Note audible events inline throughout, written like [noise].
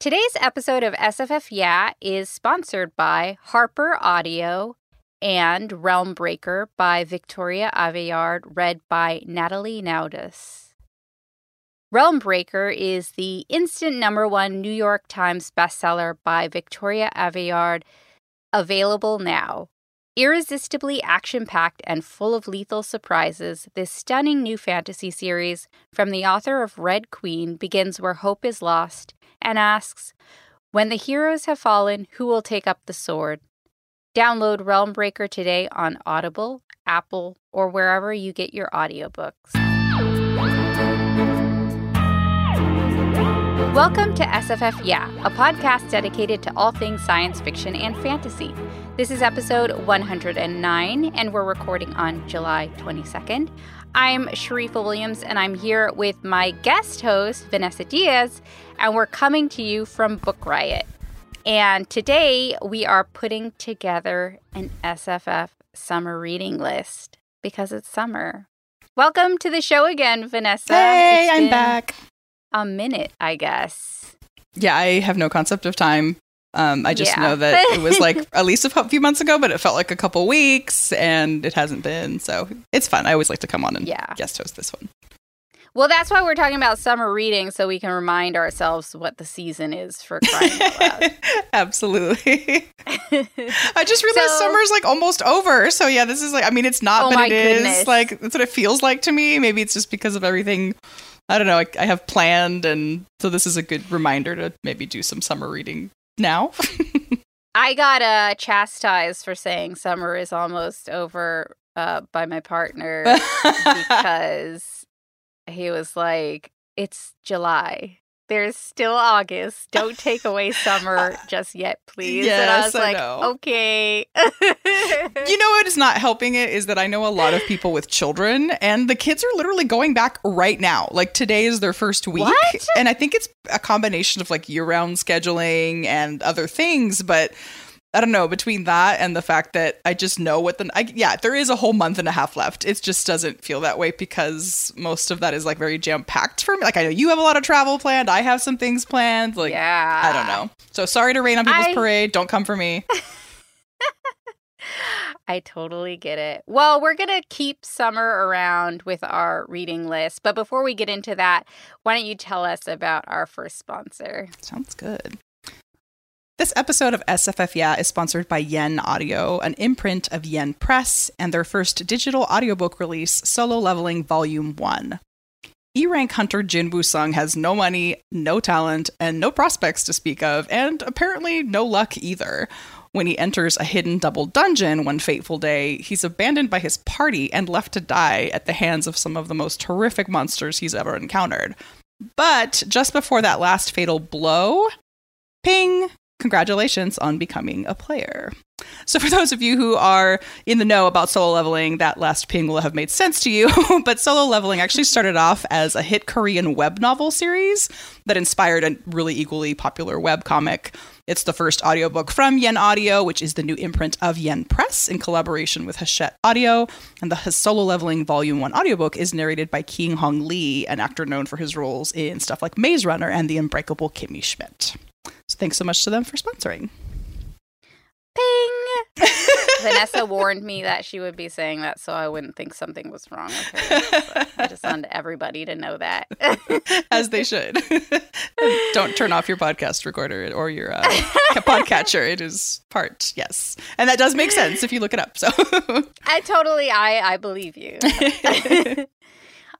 Today's episode of SFF Yeah is sponsored by Harper Audio and Realm Breaker by Victoria Aveyard, read by Natalie Naudus. Realm Breaker is the instant number one New York Times bestseller by Victoria Aveyard, available now. Irresistibly action packed and full of lethal surprises, this stunning new fantasy series from the author of Red Queen begins where hope is lost and asks, When the heroes have fallen, who will take up the sword? Download Realm Breaker today on Audible, Apple, or wherever you get your audiobooks. Welcome to SFF Yeah, a podcast dedicated to all things science fiction and fantasy. This is episode 109, and we're recording on July 22nd. I'm Sharifa Williams, and I'm here with my guest host, Vanessa Diaz, and we're coming to you from Book Riot. And today we are putting together an SFF summer reading list because it's summer. Welcome to the show again, Vanessa. Hey, I'm back. A minute, I guess. Yeah, I have no concept of time. Um, I just Yeah. know that it was like at least a few months ago, but it felt like a couple weeks, and it hasn't been. So it's fun. I always like to come on and Yeah. guest host this one. Well, that's why we're talking about summer reading, so we can remind ourselves what the season is for crying out loud. [laughs] Absolutely. [laughs] I just realized So- summer's like almost over. So yeah, this is like I mean it's not, Oh but it is goodness. like that's what it feels like to me. Maybe it's just because of everything. I don't know. I, I have planned, and so this is a good reminder to maybe do some summer reading now. [laughs] I got uh, chastised for saying summer is almost over uh, by my partner because he was like, "It's July." There's still August. Don't take away summer [laughs] just yet, please. and I was I like, know. okay. you know what [laughs] is not helping it is that I know a lot of people with children, and the kids are literally going back right now. Like today is their first week, What? and I think it's a combination of like year-round scheduling and other things, but. I don't know between that and the fact that I just know what the I, yeah there is a whole month and a half left. It just doesn't feel that way because most of that is like very jam packed for me. Like I know you have a lot of travel planned. I have some things planned. Like yeah. I don't know. So sorry to rain on people's I- parade. Don't come for me. [laughs] I totally get it. Well, we're going to keep summer around with our reading list. But before we get into that, why don't you tell us about our first sponsor? Sounds good. This episode of SFF Yeah is sponsored by Yen Audio, an imprint of Yen Press, and their first digital audiobook release, Solo Leveling Volume 1. E rank hunter Jin Woo Sung has no money, no talent, and no prospects to speak of, and apparently no luck either. When he enters a hidden double dungeon one fateful day, he's abandoned by his party and left to die at the hands of some of the most horrific monsters he's ever encountered. But just before that last fatal blow, ping, congratulations on becoming a player. So, for those of you who are in the know about solo leveling, that last ping will have made sense to you. [laughs] but solo leveling actually started off as a hit Korean web novel series that inspired a really equally popular web comic. It's the first audiobook from Yen Audio, which is the new imprint of Yen Press in collaboration with Hachette Audio. And the Solo Leveling Volume 1 audiobook is narrated by Ki Hong Lee, an actor known for his roles in stuff like Maze Runner and The Unbreakable Kimmy Schmidt. So thanks so much to them for sponsoring. Ping! [laughs] Vanessa warned me that she would be saying that so I wouldn't think something was wrong with her. So I just wanted [laughs] everybody to know that. [laughs] As they should. Don't turn off your podcast recorder or your uh, podcatcher. It is part, yes. And that does make sense if you look it up. So I totally, I, I believe you.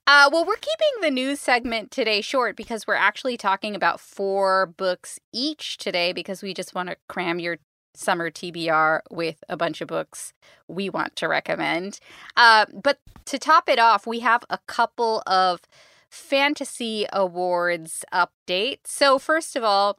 Uh, well, we're keeping the news segment today short because we're actually talking about four books each today because we just want to cram your summer TBR with a bunch of books we want to recommend. Uh, but to top it off, we have a couple of fantasy awards updates. So, first of all,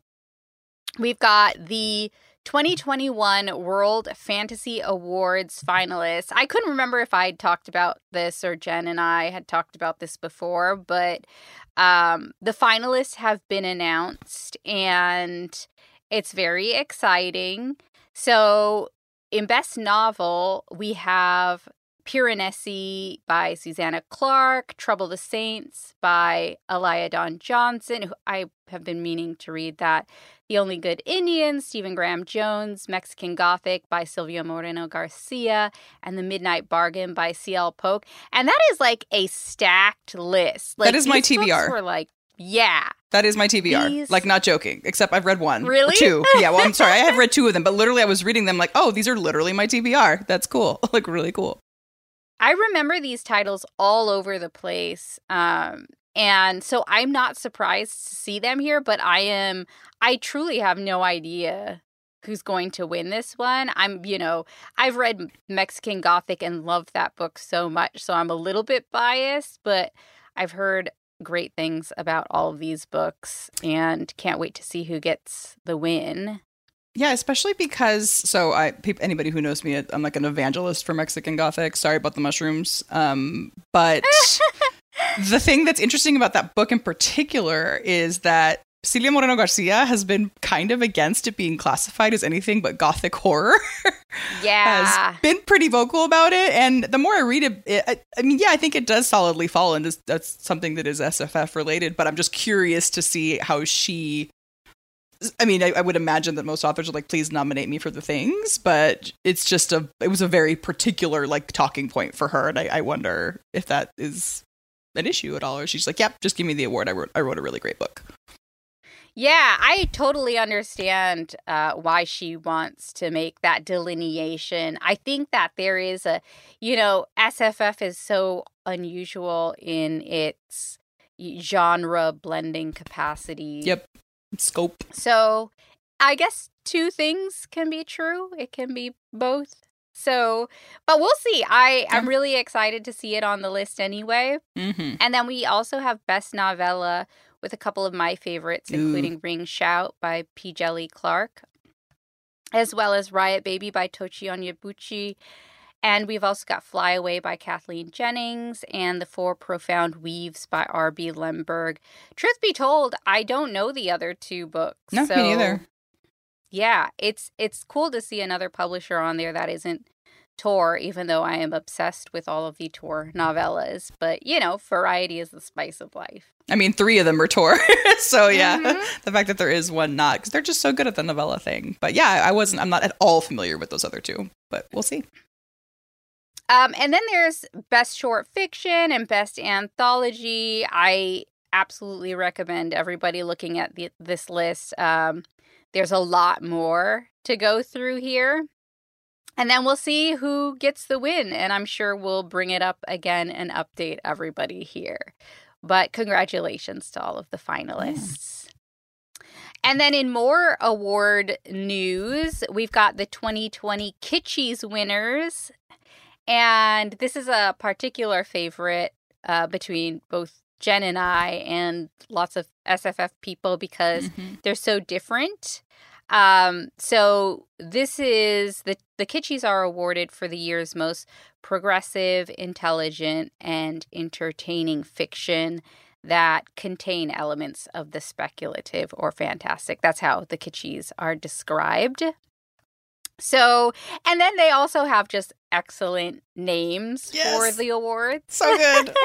we've got the 2021 World Fantasy Awards finalists. I couldn't remember if I had talked about this or Jen and I had talked about this before, but um, the finalists have been announced and it's very exciting. So, in Best Novel, we have Piranesi by Susanna Clarke, Trouble the Saints by Alaya Dawn Johnson, who I have been meaning to read that. The Only Good Indian, Stephen Graham Jones, Mexican Gothic by Silvia Moreno Garcia, and The Midnight Bargain by C.L. Polk. And that is like a stacked list. Like, that is my TBR. Were like, yeah. That is my TBR. These- Like, not joking, except I've read one. Really? Two. [laughs] Yeah, well, I'm sorry. I have read two of them, but literally I was reading them like, oh, these are literally my TBR. That's cool. [laughs] like, really cool. I remember these titles all over the place. Um, and so I'm not surprised to see them here, but I am, I truly have no idea who's going to win this one. I'm, you know, I've read Mexican Gothic and loved that book so much. So I'm a little bit biased, but I've heard great things about all of these books and can't wait to see who gets the win. Yeah, especially because so I anybody who knows me, I'm like an evangelist for Mexican Gothic. Sorry about the mushrooms, um, but [laughs] the thing that's interesting about that book in particular is that Silvia Moreno Garcia has been kind of against it being classified as anything but Gothic horror. [laughs] Yeah. has been pretty vocal about it, and the more I read it, it I, I mean, yeah, I think it does solidly fall into that's something that is SFF related. But I'm just curious to see how she I mean, I, I, would imagine that most authors are like, please nominate me for the things, but it's just a, it was a very particular like talking point for her. And I, I wonder if that is an issue at all. Or she's like, yep, just give me the award. I wrote, I wrote a really great book. Yeah, I totally understand uh, why she wants to make that delineation. I think that there is a, you know, SFF is so unusual in its genre blending capacity. Yep scope. So I guess two things can be true. It can be both. So, but we'll see. I I'm really excited to see it on the list anyway. Mm-hmm. And then we also have best novella with a couple of my favorites, Ooh. including Ring Shout by P. Djèlí Clark, as well as Riot Baby by Tochi Onyebuchi. And we've also got Fly Away by Kathleen Jennings and The Four Profound Weaves by R.B. Lemberg. Truth be told, I don't know the other two books. No, so, me neither. Yeah, it's it's cool to see another publisher on there that isn't Tor, even though I am obsessed with all of the Tor novellas. But you know, variety is the spice of life. I mean, three of them are Tor, [laughs] so yeah, Mhm. the fact that there is one not because they're just so good at the novella thing. But yeah, I wasn't. I'm not at all familiar with those other two, but we'll see. Um, and then there's best short fiction and best anthology. I absolutely recommend everybody looking at the, this list. Um, there's a lot more to go through here. And then we'll see who gets the win. And I'm sure we'll bring it up again and update everybody here. But congratulations to all of the finalists. And then in more award news, we've got the 2020 Kitschies winners. And this is a particular favorite uh, between both Jen and I and lots of SFF people because Mhm. they're so different. Um, so this is the the Kitschies are awarded for the year's most progressive, intelligent, and entertaining fiction that contain elements of the speculative or fantastic. That's how the Kitschies are described. So, and then they also have just excellent names for the awards. So good.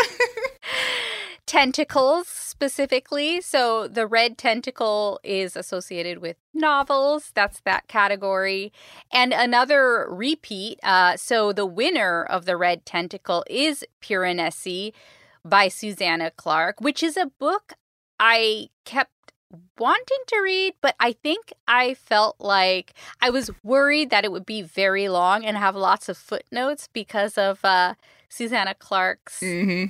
[laughs] Tentacles specifically. So the red tentacle is associated with novels. That's that category. And another repeat. Uh, so the winner of the red tentacle is Piranesi by Susanna Clarke, which is a book I kept wanting to read, but I think I felt like I was worried that it would be very long and have lots of footnotes because of uh, Susanna Clarke's hmm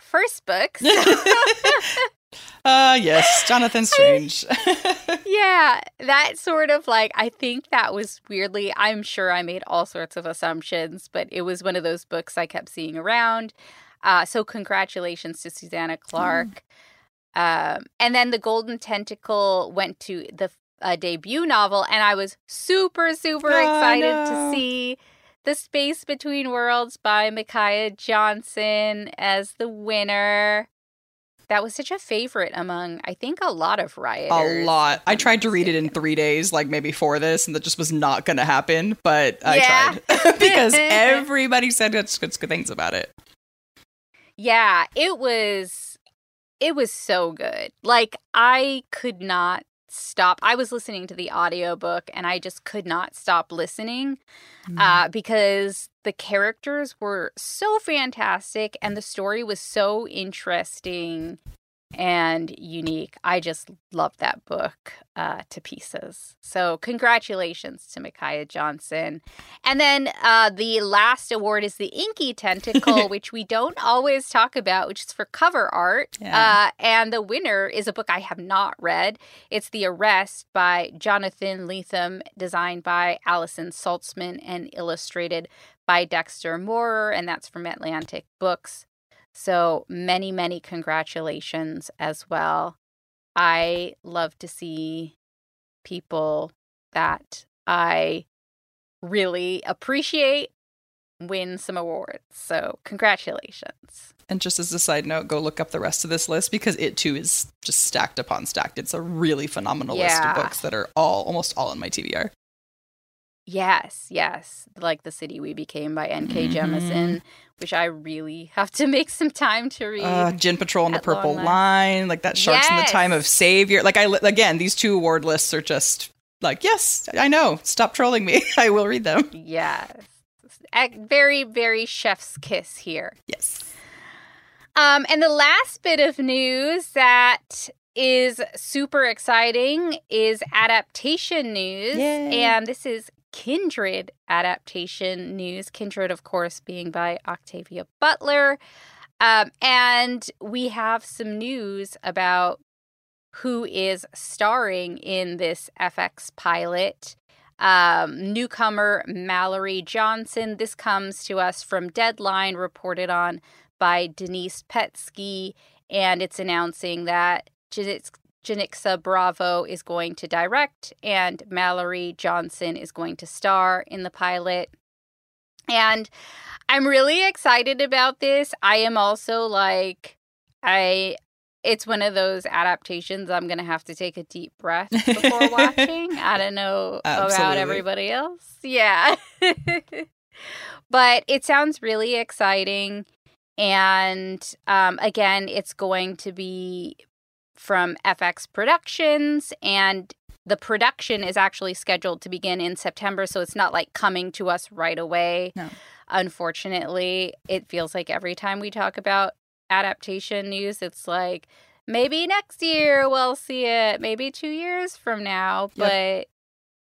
first books. [laughs] uh yes, Jonathan [laughs] Strange. [laughs] yeah, that sort of like, I think that was weirdly, I'm sure I made all sorts of assumptions, but it was one of those books I kept seeing around. Uh, so, congratulations to Susanna Clarke. Um, and then the Golden Tentacle went to the a debut novel, and I was super, super Oh, excited no. to see The Space Between Worlds by Micaiah Johnson as the winner. That was such a favorite among, I think, a lot of rioters. A lot. I tried to read it in [laughs] three days, like maybe for this, and that just was not going to happen. But I Yeah. tried [laughs] because [laughs] everybody said good, good things about it. Yeah, it was it was so good. Like I could not stop. I was listening to the audiobook and I just could not stop listening uh because the characters were so fantastic and the story was so interesting and unique. I just love that book uh, to pieces. So, congratulations to Micaiah Johnson. And then uh, the last award is the Inky Tentacle, [laughs] which we don't always talk about, which is for cover art. Yeah. Uh, and the winner is a book I have not read. It's The Arrest by Jonathan Lethem, designed by Allison Saltzman and illustrated by Dexter Moorer, and that's from Atlantic Books. So many, many congratulations as well. I love to see people that I really appreciate win some awards. So congratulations. And just as a side note, go look up the rest of this list because it too is just stacked upon stacked. It's a really phenomenal list of books that are all almost all in my TBR. Yes, yes. Like The City We Became by N.K. Mhm. Jemisin, which I really have to [laughs] make some time to read. Uh, Djinn Patrol and the Purple. Line, like that Sharks in the Time of Savior. Like I again, these two award lists are just like, yes, I know. Stop trolling me. [laughs] I will read them. yes. A very, very chef's kiss here. Yes. Um, and the last bit of news that is super exciting is adaptation news. Yay. And this is Kindred adaptation news. Kindred, of course, being by Octavia Butler. Um, and we have some news about who is starring in this FX pilot. Um, newcomer Mallori Johnson. This comes to us from Deadline, reported on by Denise Petski, and it's announcing that Janicza Bravo is going to direct and Mallori Johnson is going to star in the pilot. And I'm really excited about this. I am also like, I. It's one of those adaptations I'm going to have to take a deep breath before [laughs] watching. I don't know about everybody else. Yeah. [laughs] but it sounds really exciting. And um, again, it's going to be from FX Productions, and the production is actually scheduled to begin in September. So it's not like coming to us right away. No. Unfortunately, it feels like every time we talk about adaptation news, it's like maybe next year we'll see it, maybe two years from now. Yep. But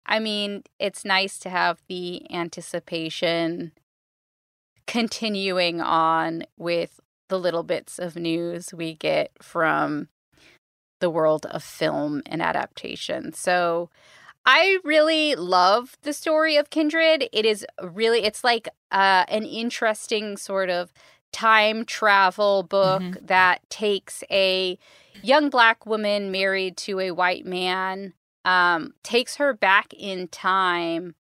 I mean, it's nice to have the anticipation continuing on with the little bits of news we get from the world of film and adaptation. So I really love the story of Kindred. It is really it's like uh, an interesting sort of time travel book that takes a young black woman married to a white man um, takes her back in time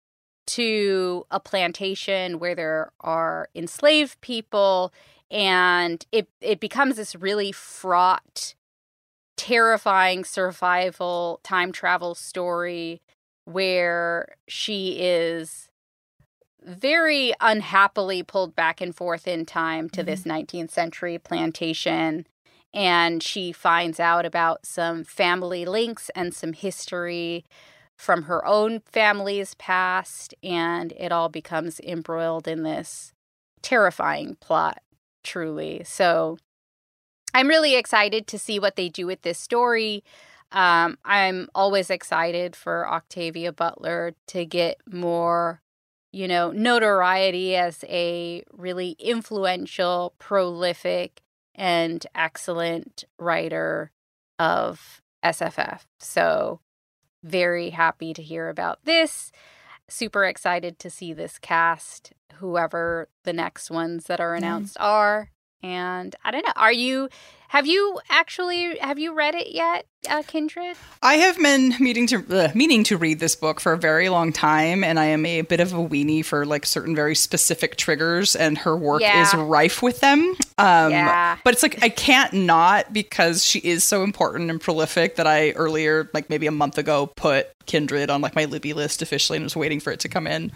to a plantation where there are enslaved people and it it becomes this really fraught terrifying survival time travel story where she is very unhappily pulled back and forth in time to this mm-hmm. 19th century plantation and she finds out about some family links and some history from her own family's past and it all becomes embroiled in this terrifying plot truly. So i'm really excited to see what they do with this story um, i'm always excited for octavia butler to get more you know notoriety as a really influential prolific and excellent writer of sff so very happy to hear about this. Super excited to see this cast, whoever the next ones that are announced are. And I don't know. Are you have you actually have you read it yet, uh, Kindred? I have been meaning to uh, meaning to read this book for a very long time, and I am a bit of a weenie for like certain very specific triggers, and her work Yeah. is rife with them. Um, Yeah. But it's like I can't not because she is so important and prolific that I earlier, like maybe a month ago, put Kindred on like my Libby list officially, and was waiting for it to come in.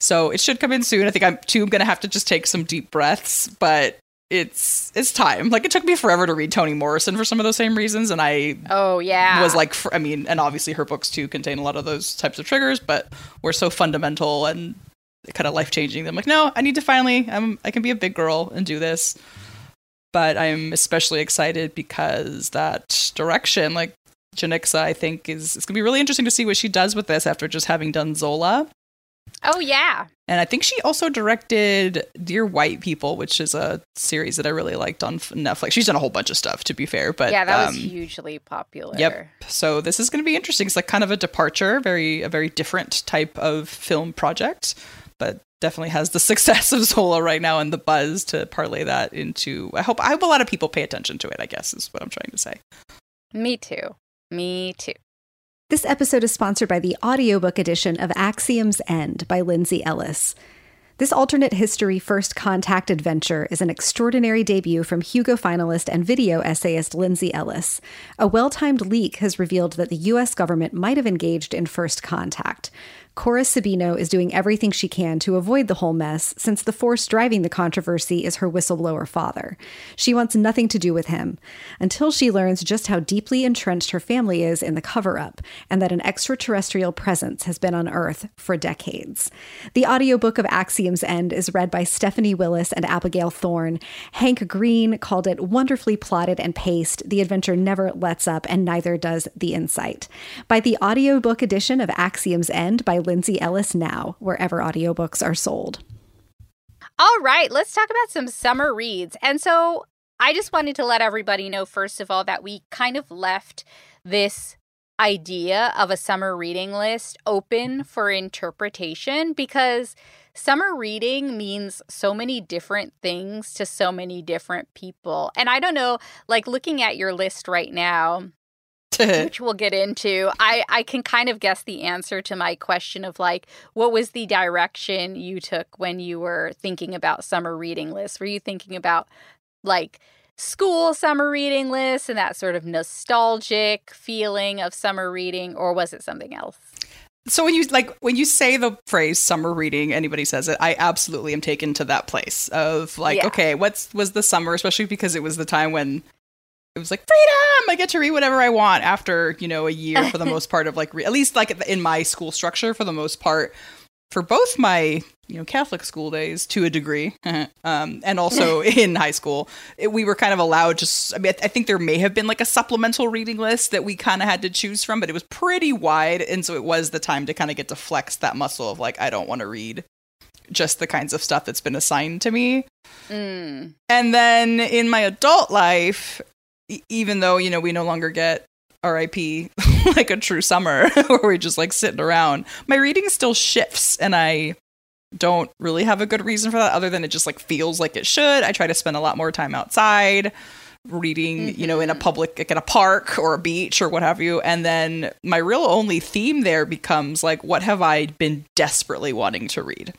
So it should come in soon. I think I'm too I'm going to have to just take some deep breaths, but it's it's time. Like it took me forever to read Toni Morrison for some of those same reasons, and I Oh yeah. was like i mean and obviously her books too contain a lot of those types of triggers but were so fundamental and kind of life changing i'm like no i need to finally i'm i can be a big girl and do this but i'm especially excited because that direction like Janicza, I think is it's gonna be really interesting to see what she does with this after just having done Zola. Oh yeah. And I think she also directed Dear White People, which is a series that I really liked on Netflix. She's done a whole bunch of stuff, to be fair. But yeah, that um, was hugely popular. Yep. So this is going to be interesting. It's like kind of a departure, very a very different type of film project, but definitely has the [laughs] success of Zola right now and the buzz to parlay that into. I hope I hope a lot of people pay attention to it. I guess is what I'm trying to say. Me too. Me too. This episode is sponsored by the audiobook edition of Axiom's End by Lindsay Ellis. This alternate history first contact adventure is an extraordinary debut from Hugo finalist and video essayist Lindsay Ellis. A well timed leak has revealed that the U.S. government might have engaged in first contact. Cora Sabino is doing everything she can to avoid the whole mess, since the force driving the controversy is her whistleblower father. She wants nothing to do with him until she learns just how deeply entrenched her family is in the cover up and that an extraterrestrial presence has been on Earth for decades. The audiobook of Axiom's End is read by Stephanie Willis and Abigail Thorn. Hank Green called it wonderfully plotted and paced. The adventure never lets up, and neither does the insight. By the audiobook edition of Axiom's End by Lindsay Ellis now, wherever audiobooks are sold. All right, let's talk about some summer reads. And so I just wanted to let everybody know, first of all, that we kind of left this idea of a summer reading list open for interpretation because summer reading means so many different things to so many different people. And I don't know, like looking at your list right now, [laughs] which we'll get into. I i can kind of guess the answer to my question of like what was the direction you took when you were thinking about summer reading lists? Were you thinking about like school summer reading lists and that sort of nostalgic feeling of summer reading or was it something else? So when you like when you say the phrase summer reading, anybody says it, I absolutely am taken to that place of like, Yeah. okay, what's was the summer, especially because it was the time when it was like freedom. I get to read whatever I want after you know a year for the [laughs] most part of like re- at least like in my school structure for the most part for both my you know Catholic school days to a degree, [laughs] um, and also [laughs] in high school, it, we were kind of allowed just. I mean, I, I think there may have been like a supplemental reading list that we kind of had to choose from, but it was pretty wide, and so it was the time to kind of get to flex that muscle of like I don't want to read just the kinds of stuff that's been assigned to me. mm. And then in my adult life, e- even though, you know, we no longer get RIP [laughs] like a true summer [laughs] where we're just like sitting around, my reading still shifts and I don't really have a good reason for that other than it just like feels like it should. I try to spend a lot more time outside reading, you know, in a public like in a park or a beach or what have you. And then my real only theme there becomes like what have I been desperately wanting to read?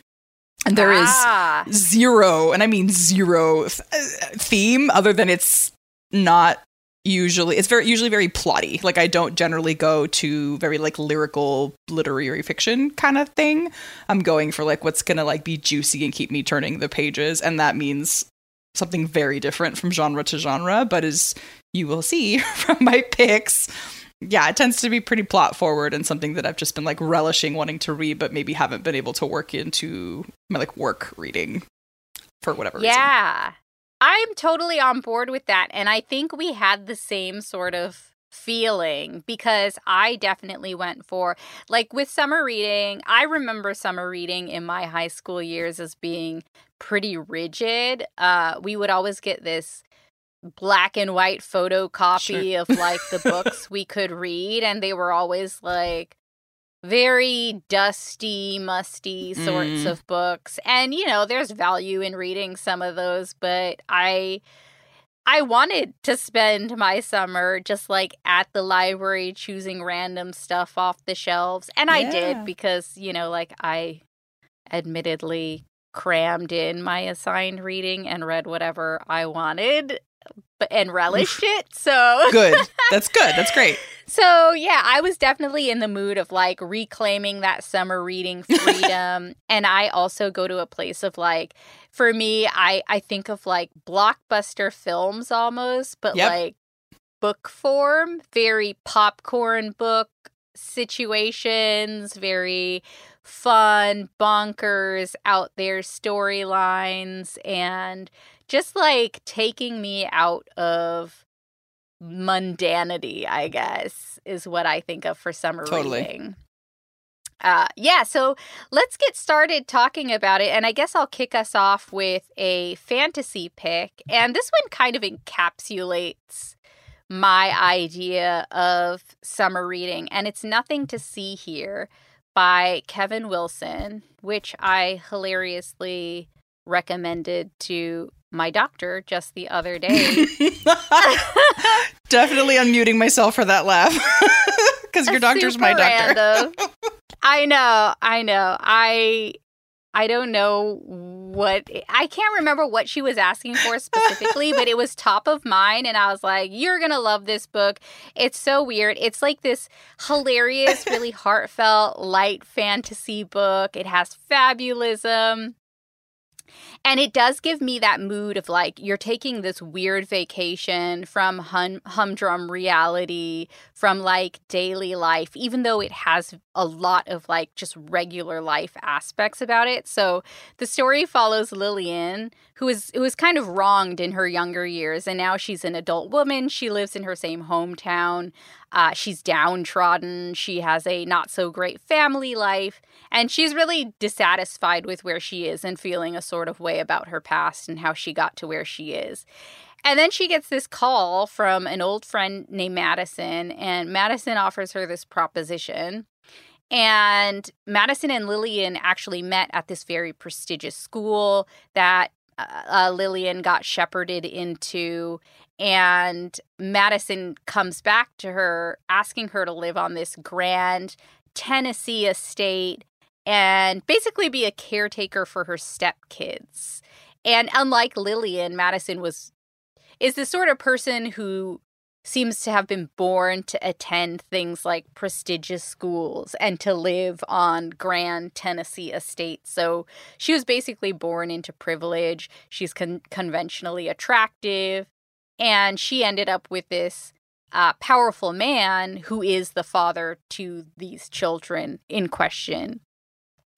And there is Ah. zero, and I mean zero th- uh, theme other than it's not usually it's very usually very plotty. Like I don't generally go to very like lyrical literary fiction kind of thing. I'm going for like what's gonna like be juicy and keep me turning the pages, and that means something very different from genre to genre. But as you will see [laughs] from my picks, yeah, it tends to be pretty plot forward and something that I've just been like relishing wanting to read, but maybe haven't been able to work into my like work reading for whatever reason. I'm totally on board with that. And I think we had the same sort of feeling because I definitely went for, like, with summer reading, I remember summer reading in my high school years as being pretty rigid. Uh, we would always get this black and white photocopy Sure. of like the books [laughs] we could read and they were always like very dusty, musty sorts Mm. of books. And you know, there's value in reading some of those, but I I wanted to spend my summer just like at the library choosing random stuff off the shelves. And I did because, you know, like I admittedly crammed in my assigned reading and read whatever I wanted and relished it. So [laughs] Good. That's good. That's great. so yeah, I was definitely in the mood of like reclaiming that summer reading [laughs] freedom. and I also go to a place of like for me, I I think of like blockbuster films almost, but Yep. like book form, very popcorn book situations, very fun, bonkers, out there storylines and just like taking me out of mundanity, I guess, is what I think of for summer Totally. reading. Uh, yeah, so let's get started talking about it. And I guess I'll kick us off with a fantasy pick. And this one kind of encapsulates my idea of summer reading. And it's Nothing to See Here by Kevin Wilson, which I hilariously recommended to my doctor just the other [laughs] day. [laughs] Definitely unmuting myself for that laugh. [laughs] Because your doctor's my doctor. I know, I know. I I don't know what I can't remember what she was asking for specifically, but it was top of mind and I was like, "You're going to love this book. It's so weird. It's like this hilarious, really heartfelt light fantasy book. It has fabulism. And it does give me that mood of like you're taking this weird vacation from hum- humdrum reality, from like daily life, even though it has a lot of like just regular life aspects about it. So the story follows Lillian, who is who was kind of wronged in her younger years, and now she's an adult woman. She lives in her same hometown. Uh, she's downtrodden. She has a not so great family life, and she's really dissatisfied with where she is and feeling a sort of way about her past and how she got to where she is. And then she gets this call from an old friend named Madison, and Madison offers her this proposition. And Madison and Lillian actually met at this very prestigious school that uh, uh, Lillian got shepherded into. And Madison comes back to her, asking her to live on this grand Tennessee estate and basically be a caretaker for her stepkids. And unlike Lillian, Madison was is the sort of person who seems to have been born to attend things like prestigious schools and to live on grand Tennessee estates. So she was basically born into privilege. She's con- conventionally attractive. And she ended up with this uh, powerful man who is the father to these children in question.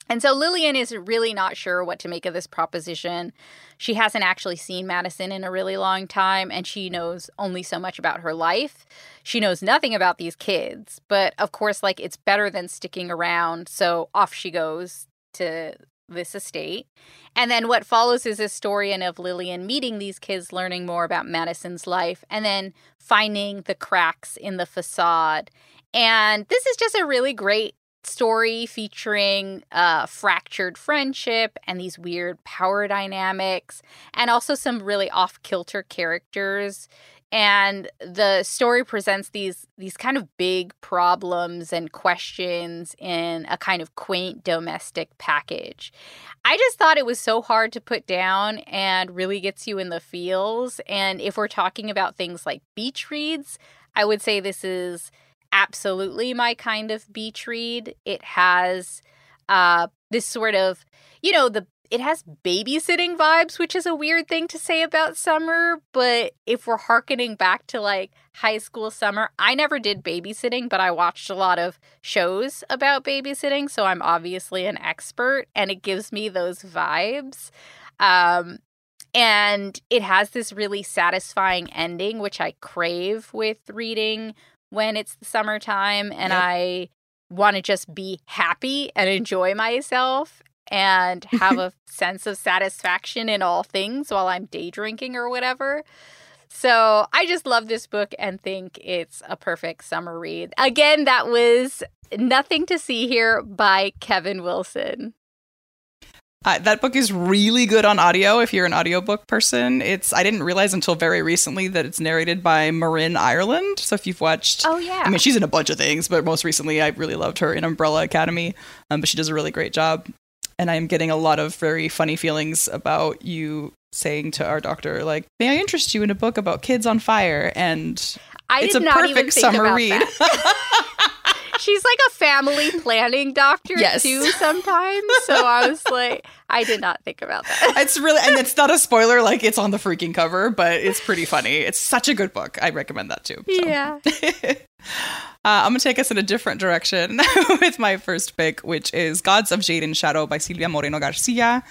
And so Lillian is really not sure what to make of this proposition. She hasn't actually seen Madison in a really long time, and she knows only so much about her life. She knows nothing about these kids, but of course, like, it's better than sticking around. So off she goes to this estate. And then what follows is a story of Lillian meeting these kids, learning more about Madison's life, and then finding the cracks in the facade. And this is just a really great story featuring uh, fractured friendship and these weird power dynamics, and also some really off kilter characters. And the story presents these these kind of big problems and questions in a kind of quaint domestic package. I just thought it was so hard to put down and really gets you in the feels. And if we're talking about things like beach reads, I would say this is absolutely my kind of beach read. It has uh, this sort of, you know, the it has babysitting vibes, which is a weird thing to say about summer. But if we're harkening back to like high school summer, I never did babysitting, but I watched a lot of shows about babysitting. So I'm obviously an expert and it gives me those vibes. Um, and it has this really satisfying ending, which I crave with reading when it's the summertime and Yep. I want to just be happy and enjoy myself and [laughs] have a sense of satisfaction in all things while I'm day drinking or whatever. So I just love this book and think it's a perfect summer read. Again, that was Nothing to See Here by Kevin Wilson. Uh, that book is really good on audio if you're an audiobook person. It's I didn't realize until very recently that it's narrated by Marin Ireland. So if you've watched Oh yeah. I mean she's in a bunch of things, but most recently I really loved her in Umbrella Academy. Um, but she does a really great job. And I'm getting a lot of very funny feelings about you saying to our doctor, like, may I interest you in a book about kids on fire? And I it's a perfect summer read. [laughs] She's like a family planning doctor Yes. too sometimes. So I was [laughs] like, I did not think about that. it's really and it's not a [laughs] spoiler, like it's on the freaking cover, but it's pretty funny. It's such a good book. I recommend that too. so. Yeah. [laughs] uh, I'm gonna take us in a different direction with my first pick, which is Gods of Jade and Shadow by Silvia Moreno Garcia.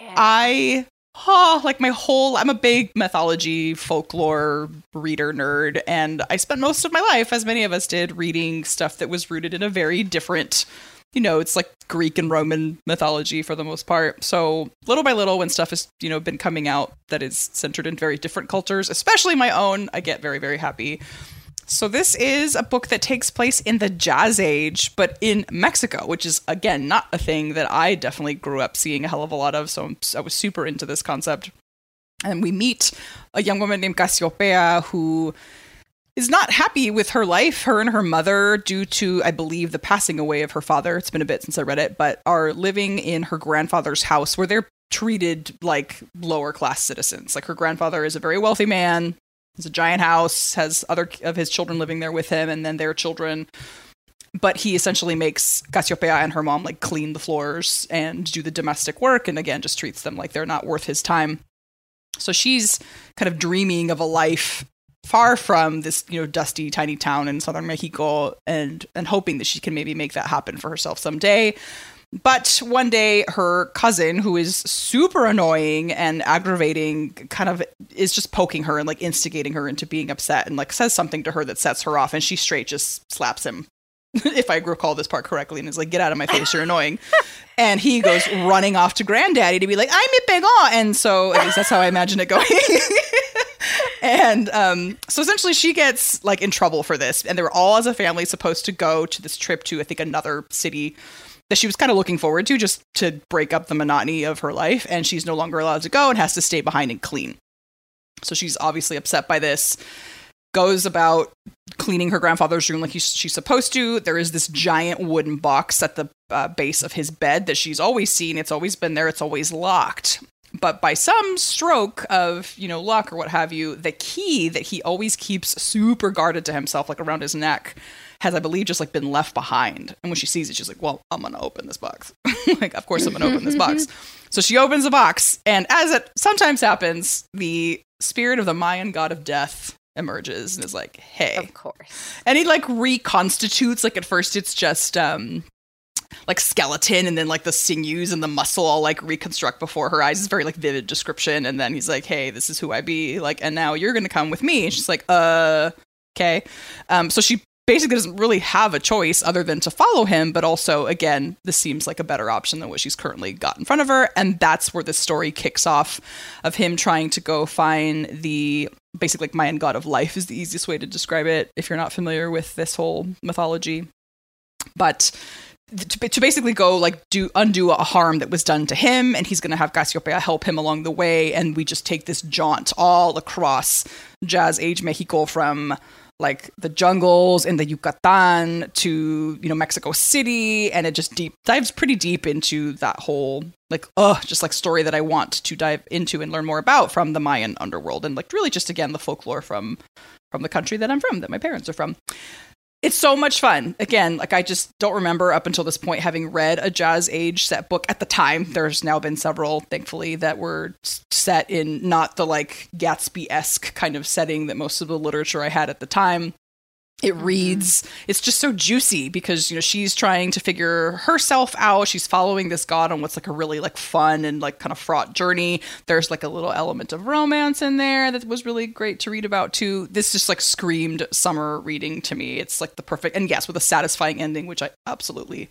Yeah. I oh, like my whole I'm a big mythology folklore reader nerd and I spent most of my life as many of us did reading stuff that was rooted in a very different you know, it's like Greek and Roman mythology for the most part. So little by little, when stuff has, you know, been coming out that is centered in very different cultures, especially my own, I get very, very happy. So this is a book that takes place in the Jazz Age, but in Mexico, which is again not a thing that I definitely grew up seeing a hell of a lot of. So I was super into this concept. And we meet a young woman named Cassiopeia who is not happy with her life, her and her mother, due to, I believe, the passing away of her father. It's been a bit since I read it, but are living in her grandfather's house where they're treated like lower class citizens. Like her grandfather is a very wealthy man, has a giant house, has other of his children living there with him, and then their children. But he essentially makes Cassiopeia and her mom like clean the floors and do the domestic work, and again, just treats them like they're not worth his time. So she's kind of dreaming of a life far from this, you know, dusty tiny town in southern Mexico and and hoping that she can maybe make that happen for herself someday. But one day her cousin, who is super annoying and aggravating, kind of is just poking her and like instigating her into being upset and like says something to her that sets her off and she straight just slaps him. [laughs] if I recall this part correctly, and is like, "Get out of my face! You're annoying." [laughs] and he goes running off to granddaddy to be like, "I'm a pegon," and so at least that's how I imagine it going. [laughs] and um, so essentially, she gets like in trouble for this, and they were all as a family supposed to go to this trip to I think another city that she was kind of looking forward to, just to break up the monotony of her life, and she's no longer allowed to go and has to stay behind and clean. So she's obviously upset by this. Goes about cleaning her grandfather's room like he's, she's supposed to. There is this giant wooden box at the uh, base of his bed that she's always seen. It's always been there. It's always locked. But by some stroke of, you know, luck or what have you, the key that he always keeps super guarded to himself, like around his neck, has, I believe, just like been left behind. And when she sees it, she's like, well, I'm going to open this box. [laughs] like, of course, I'm going to open this box. [laughs] So she opens the box. And as it sometimes happens, the spirit of the Mayan god of death emerges and is like, hey. Of course. And he like reconstitutes, like at first it's just um like skeleton and then like the sinews and the muscle all like reconstruct before her eyes. It's very like vivid description. And then he's like, Hey, this is who I be. Like, and now you're gonna come with me. And she's like, uh okay. Um so she basically doesn't really have a choice other than to follow him, but also again, this seems like a better option than what she's currently got in front of her. And that's where the story kicks off of him trying to go find the basically like Mayan god of life is the easiest way to describe it if you're not familiar with this whole mythology. But to, basically go like do undo a harm that was done to him and he's going to have Cassiopeia help him along the way and we just take this jaunt all across jazz age Mexico from like the jungles in the Yucatan to you know Mexico City and it just deep dives pretty deep into that whole like oh just like story that I want to dive into and learn more about from the Mayan underworld and like really just again the folklore from from the country that I'm from that my parents are from it's so much fun. Again, like I just don't remember up until this point having read a jazz age set book at the time. There's now been several, thankfully, that were set in not the like Gatsby esque kind of setting that most of the literature I had at the time. It reads, mm-hmm. it's just so juicy because, you know, she's trying to figure herself out. She's following this god on what's like a really like fun and like kind of fraught journey. There's like a little element of romance in there that was really great to read about too. This just like screamed summer reading to me. It's like the perfect, and yes, with a satisfying ending, which I absolutely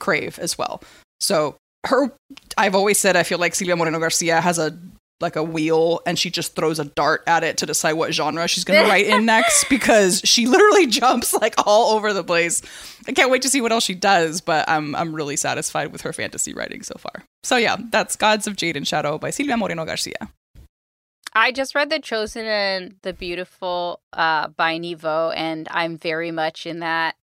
crave as well. So her, I've always said I feel like Silvia Moreno Garcia has a like a wheel and she just throws a dart at it to decide what genre she's going [laughs] to write in next because she literally [laughs] jumps like all over the place. I can't wait to see what else she does, but I'm I'm really satisfied with her fantasy writing so far. So yeah, that's Gods of Jade and Shadow by Silvia Moreno Garcia. I just read The Chosen and The Beautiful uh, by Nghi Vo, and I'm very much in that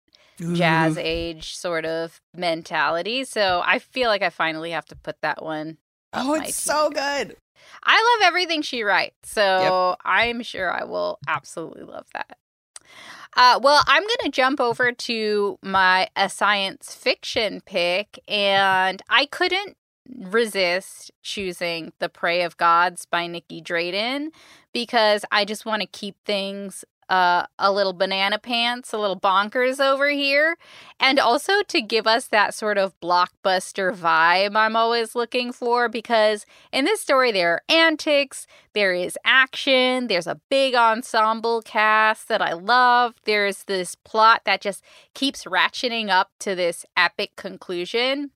Ooh. jazz age sort of mentality. So I feel like I finally have to put that one. Oh, it's so good. I love everything she writes, so yep. I'm sure I will absolutely love that. Uh, well, I'm going to jump over to my a science fiction pick, and I couldn't resist choosing The Prey of Gods by Nicky Drayden because I just want to keep things uh, a little banana pants, a little bonkers over here, and also to give us that sort of blockbuster vibe I'm always looking for. Because in this story, there are antics, there is action, there's a big ensemble cast that I love, there's this plot that just keeps ratcheting up to this epic conclusion.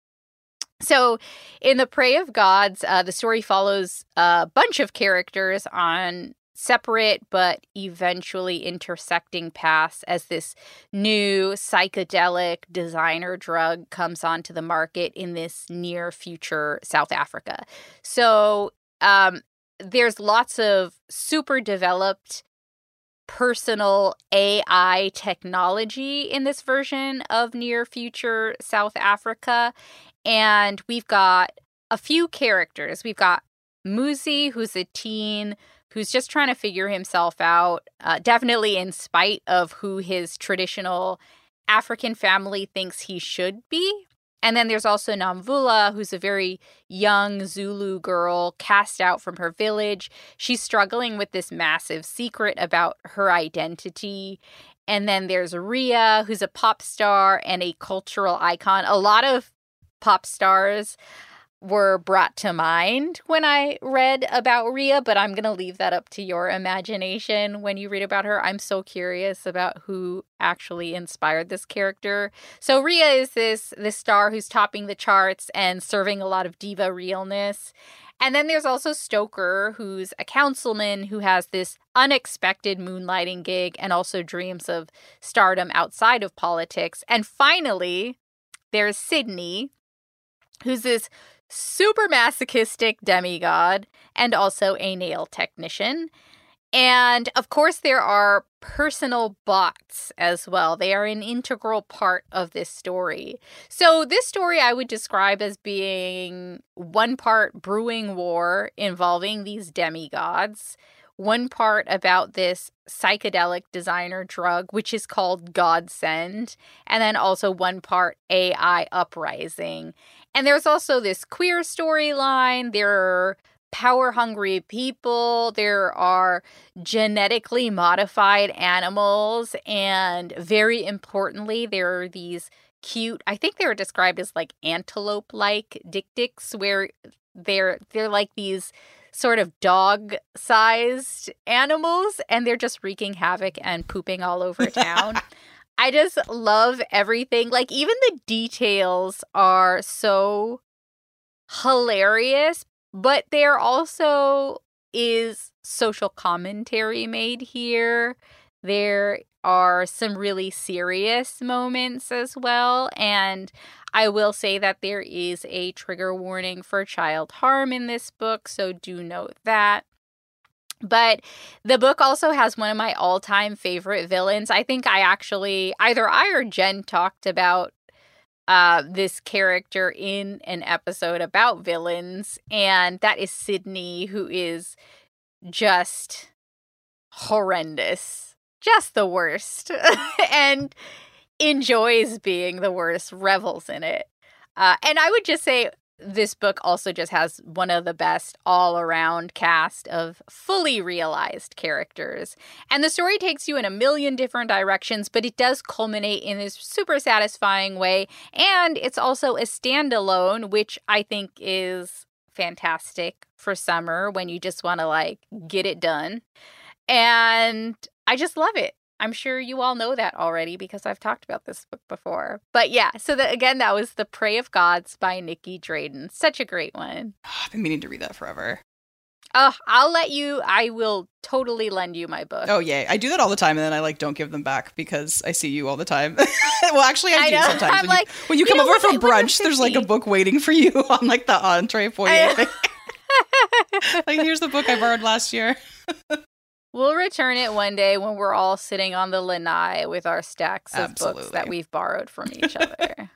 So, in The Prey of Gods, uh, the story follows a bunch of characters on separate but eventually intersecting paths as this new psychedelic designer drug comes onto the market in this near future South Africa. So um, there's lots of super developed personal AI technology in this version of near future South Africa. And we've got a few characters. We've got Muzi, who's a teen who's just trying to figure himself out, uh, definitely in spite of who his traditional African family thinks he should be. And then there's also Nomvula, who's a very young Zulu girl cast out from her village. She's struggling with this massive secret about her identity. And then there's Riya, who's a pop star and a cultural icon. A lot of pop stars were brought to mind when I read about Riya, but I'm going to leave that up to your imagination when you read about her. I'm so curious about who actually inspired this character. So Riya is this this star who's topping the charts and serving a lot of diva realness. And then there's also Stoker, who's a councilman who has this unexpected moonlighting gig and also dreams of stardom outside of politics. And finally, there's Sydney, who's this super masochistic demigod, and also a nail technician. And of course, there are personal bots as well. They are an integral part of this story. So, this story I would describe as being one part brewing war involving these demigods, one part about this psychedelic designer drug, which is called Godsend, and then also one part AI uprising. And there's also this queer storyline. There are power hungry people. There are genetically modified animals. And very importantly, there are these cute, I think they were described as like antelope like dik-diks, where they're they're like these sort of dog sized animals and they're just wreaking havoc and pooping all over town. [laughs] I just love everything. Like, even the details are so hilarious, but there also is social commentary made here. There are some really serious moments as well. And I will say that there is a trigger warning for child harm in this book, so do note that. But the book also has one of my all time favorite villains. I think I actually, either I or Jen talked about uh, this character in an episode about villains, and that is Sydney, who is just horrendous, just the worst, [laughs] and enjoys being the worst, revels in it. Uh, and I would just say this book also just has one of the best all around cast of fully realized characters. And the story takes you in a million different directions, but it does culminate in this super satisfying way. And it's also a standalone, which I think is fantastic for summer when you just want to like get it done. And I just love it. I'm sure you all know that already because I've talked about this book before. But yeah, so that again, that was The Prey of Gods by Nicky Drayden. Such a great one. Oh, [sighs] I've been meaning to read that forever. Oh, I'll let you. I will totally lend you my book. Oh yay! I do that all the time, and then I like don't give them back because I see you all the time. [laughs] well, actually, I, I do know. sometimes. I'm when, like, you, when you you come over for I- when I'm brunch, there's like a book waiting for you [laughs] on like the entree foyer. I- [laughs] like here's the book I borrowed last year. We'll return it one day when we're all sitting on the lanai with our stacks of books that we've borrowed from each [laughs] other.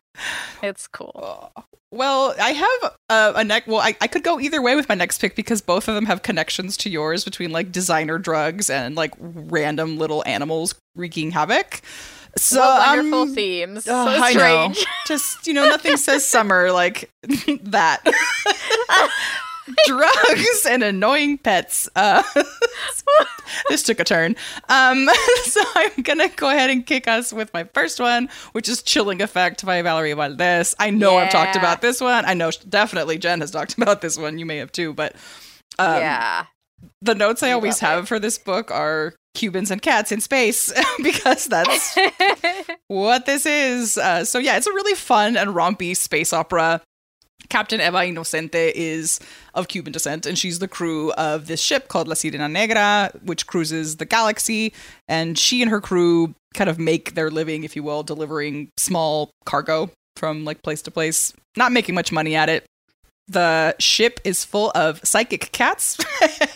it's cool. Well, I have uh, a neck. Well, I, I could go either way with my next pick because both of them have connections to yours between like designer drugs and like random little animals wreaking havoc. So what wonderful um, themes. oh, so I know. strange. Just you know, nothing says summer like [laughs] that. [laughs] [laughs] Drugs and annoying pets. Uh, [laughs] this took a turn. Um, [laughs] so I'm gonna go ahead and kick us with my first one, which is "Chilling Effect" by Valerie Valdes. I know I've talked about this one. I know definitely Jen has talked about this one. You may have too, but um, yeah. the notes I I always love it. have for this book are Cubans and cats in space because that's what this is. Uh, so yeah, it's a really fun and rompy space opera. Captain Eva Inocente is of Cuban descent, and she's the crew of this ship called La Sirena Negra, which cruises the galaxy. And she and her crew kind of make their living, if you will, delivering small cargo from like place to place, not making much money at it. The ship is full of psychic cats,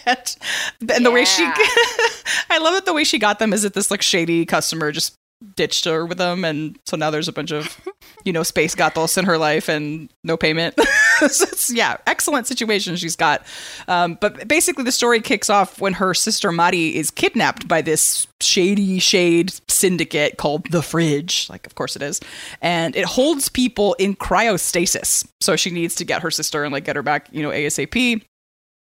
and, [laughs] and the way she, [laughs] I love it. The way she got them is that this like shady customer just ditched her with them, and so now there's a bunch of, you know, space gatos in her life and no payment. [laughs] so yeah, excellent situation she's got. Um, but basically, the story kicks off when her sister Mari is kidnapped by this shady shade syndicate called the Fridge. Like, of course it is, and it holds people in cryostasis. So she needs to get her sister and like get her back, you know, ASAP.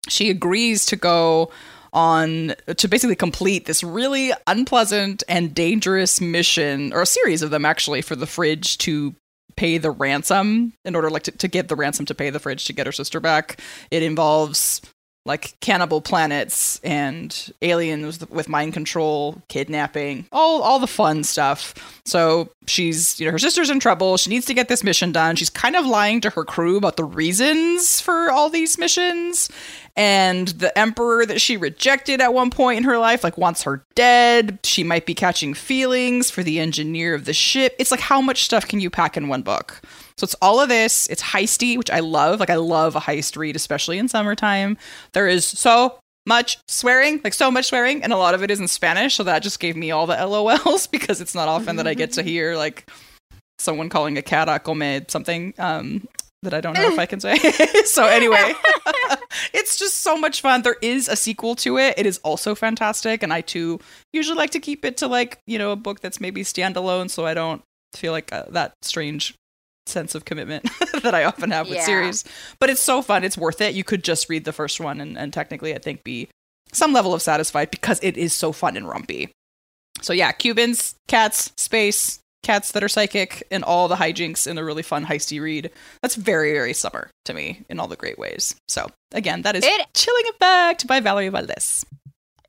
She agrees to go on to basically complete this really unpleasant and dangerous mission or a series of them actually for the fridge to pay the ransom. In order like to, to give the ransom to pay the fridge to get her sister back it involves like cannibal planets and aliens with, mind control kidnapping all all the fun stuff. So she's you know her sister's in trouble. She needs to get this mission done. She's kind of lying to her crew about the reasons for all these missions. And the emperor that she rejected at one point in her life like wants her dead. She might be catching feelings for the engineer of the ship. It's like how much stuff can you pack in one book so it's all of this it's heisty which i love like i love a heist read especially in summertime there is so much swearing like so much swearing and a lot of it is in spanish so that just gave me all the [laughs] lols because it's not often that i get to hear like someone calling a cat a come something um that I don't know if I can say. [laughs] so anyway, [laughs] it's just so much fun. There is a sequel to it. It is also fantastic, and I too usually like to keep it to like you know a book that's maybe standalone, so I don't feel like uh, that strange sense of commitment [laughs] that I often have with Yeah. series. But it's so fun. It's worth it. You could just read the first one and, and technically I think be some level of satisfied because it is so fun and rumpy. So yeah, Cubans, cats, space, cats that are psychic, and all the hijinks in a really fun heisty read. That's very, very summer to me in all the great ways. So again, that is It- Chilling Effect by Valerie Valdes.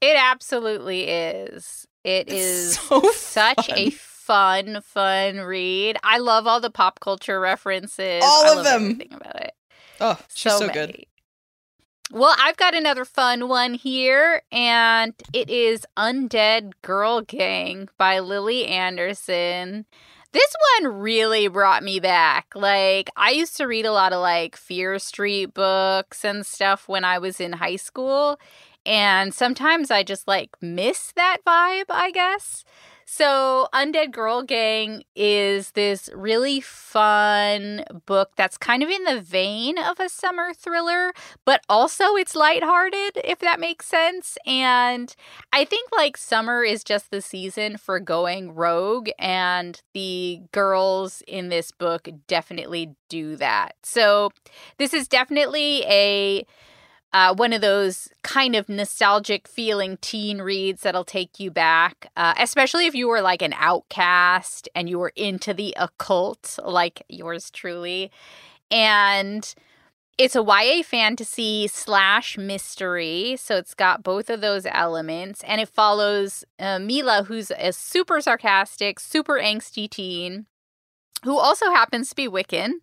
It absolutely is. It is [laughs] so such fun. a fun, fun read. I love all the pop culture references. All I of love them. Everything about it. Oh, she's so, many. good. Well, I've got another fun one here, and it is Undead Girl Gang by Lily Anderson. This one really brought me back. Like, I used to read a lot of like Fear Street books and stuff when I was in high school, and sometimes I just like miss that vibe, I guess. So, Undead Girl Gang is this really fun book that's kind of in the vein of a summer thriller, but also it's lighthearted, if that makes sense. And I think like summer is just the season for going rogue, and the girls in this book definitely do that. So, this is definitely a uh, one of those kind of nostalgic feeling teen reads that'll take you back, uh, especially if you were like an outcast and you were into the occult, like yours truly. And it's a YA fantasy slash mystery, so it's got both of those elements, and it follows uh, Mila, who's a super sarcastic, super angsty teen, who also happens to be Wiccan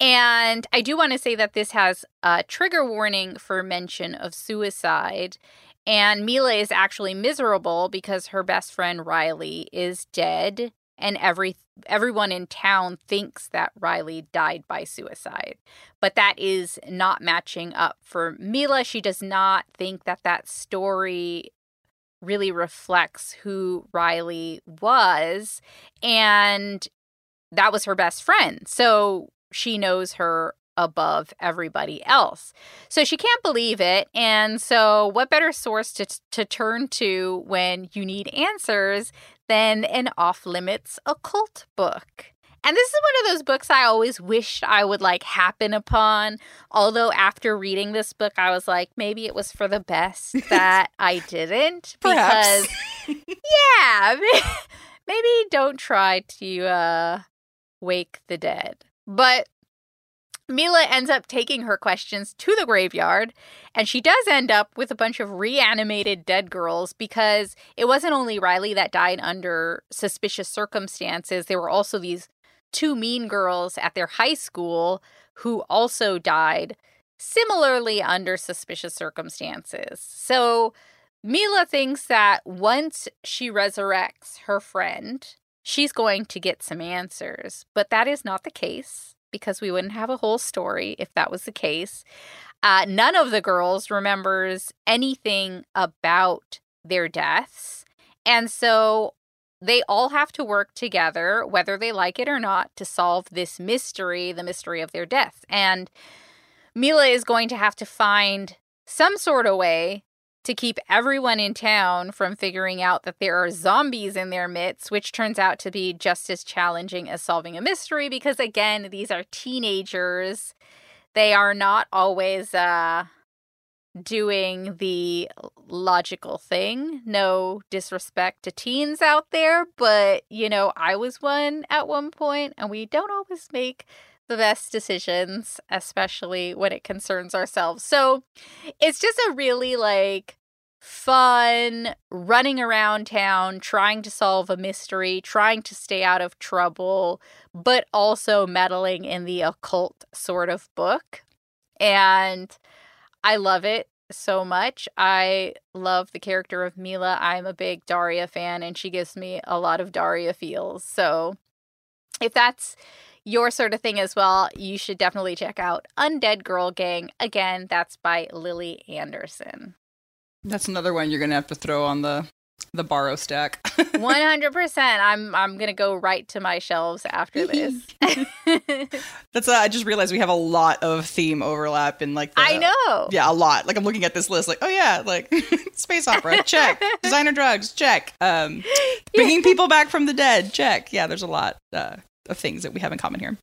And I do want to say that this has a trigger warning for mention of suicide. And Mila is actually miserable because her best friend Riley is dead and every everyone in town thinks that Riley died by suicide. But that is not matching up for Mila. She does not think that that story really reflects who Riley was and that was her best friend. So she knows her above everybody else. So she can't believe it. And so, what better source to, to turn to when you need answers than an off limits occult book? And this is one of those books I always wished I would like happen upon. Although after reading this book, I was like, maybe it was for the best [laughs] that I didn't. [laughs] Because, [laughs] yeah, maybe don't try to uh, wake the dead. But Mila ends up taking her questions to the graveyard, and she does end up with a bunch of reanimated dead girls because it wasn't only Riley that died under suspicious circumstances. There were also these two mean girls at their high school who also died similarly under suspicious circumstances. So Mila thinks that once she resurrects her friend, she's going to get some answers, but that is not the case because we wouldn't have a whole story if that was the case. Uh, none of the girls remembers anything about their deaths. And so they all have to work together, whether they like it or not, to solve this mystery, the mystery of their death. And Mila is going to have to find some sort of way to keep everyone in town from figuring out that there are zombies in their midst, which turns out to be just as challenging as solving a mystery because, again, these are teenagers. They are not always uh, doing the logical thing. No disrespect to teens out there, but, you know, I was one at one point, and we don't always make the best decisions, especially when it concerns ourselves. So it's just a really like fun, running around town, trying to solve a mystery, trying to stay out of trouble, but also meddling in the occult sort of book. And I love it so much. I love the character of Mila. I'm a big Daria fan, and she gives me a lot of Daria feels. So if that's your sort of thing as well, you should definitely check out Undead Girl Gang. Again, that's by Lily Anderson. That's another one you're gonna have to throw on the the borrow stack. [laughs] One hundred percent. I'm I'm gonna go right to my shelves after [laughs] this. That's uh, I just realized we have a lot of theme overlap in like. The, I know. Yeah, a lot. Like I'm looking at this list, like oh yeah, like [laughs] space opera, check. Designer drugs, check. Um, bringing people back from the dead, check. Yeah, there's a lot uh, of things that we have in common here.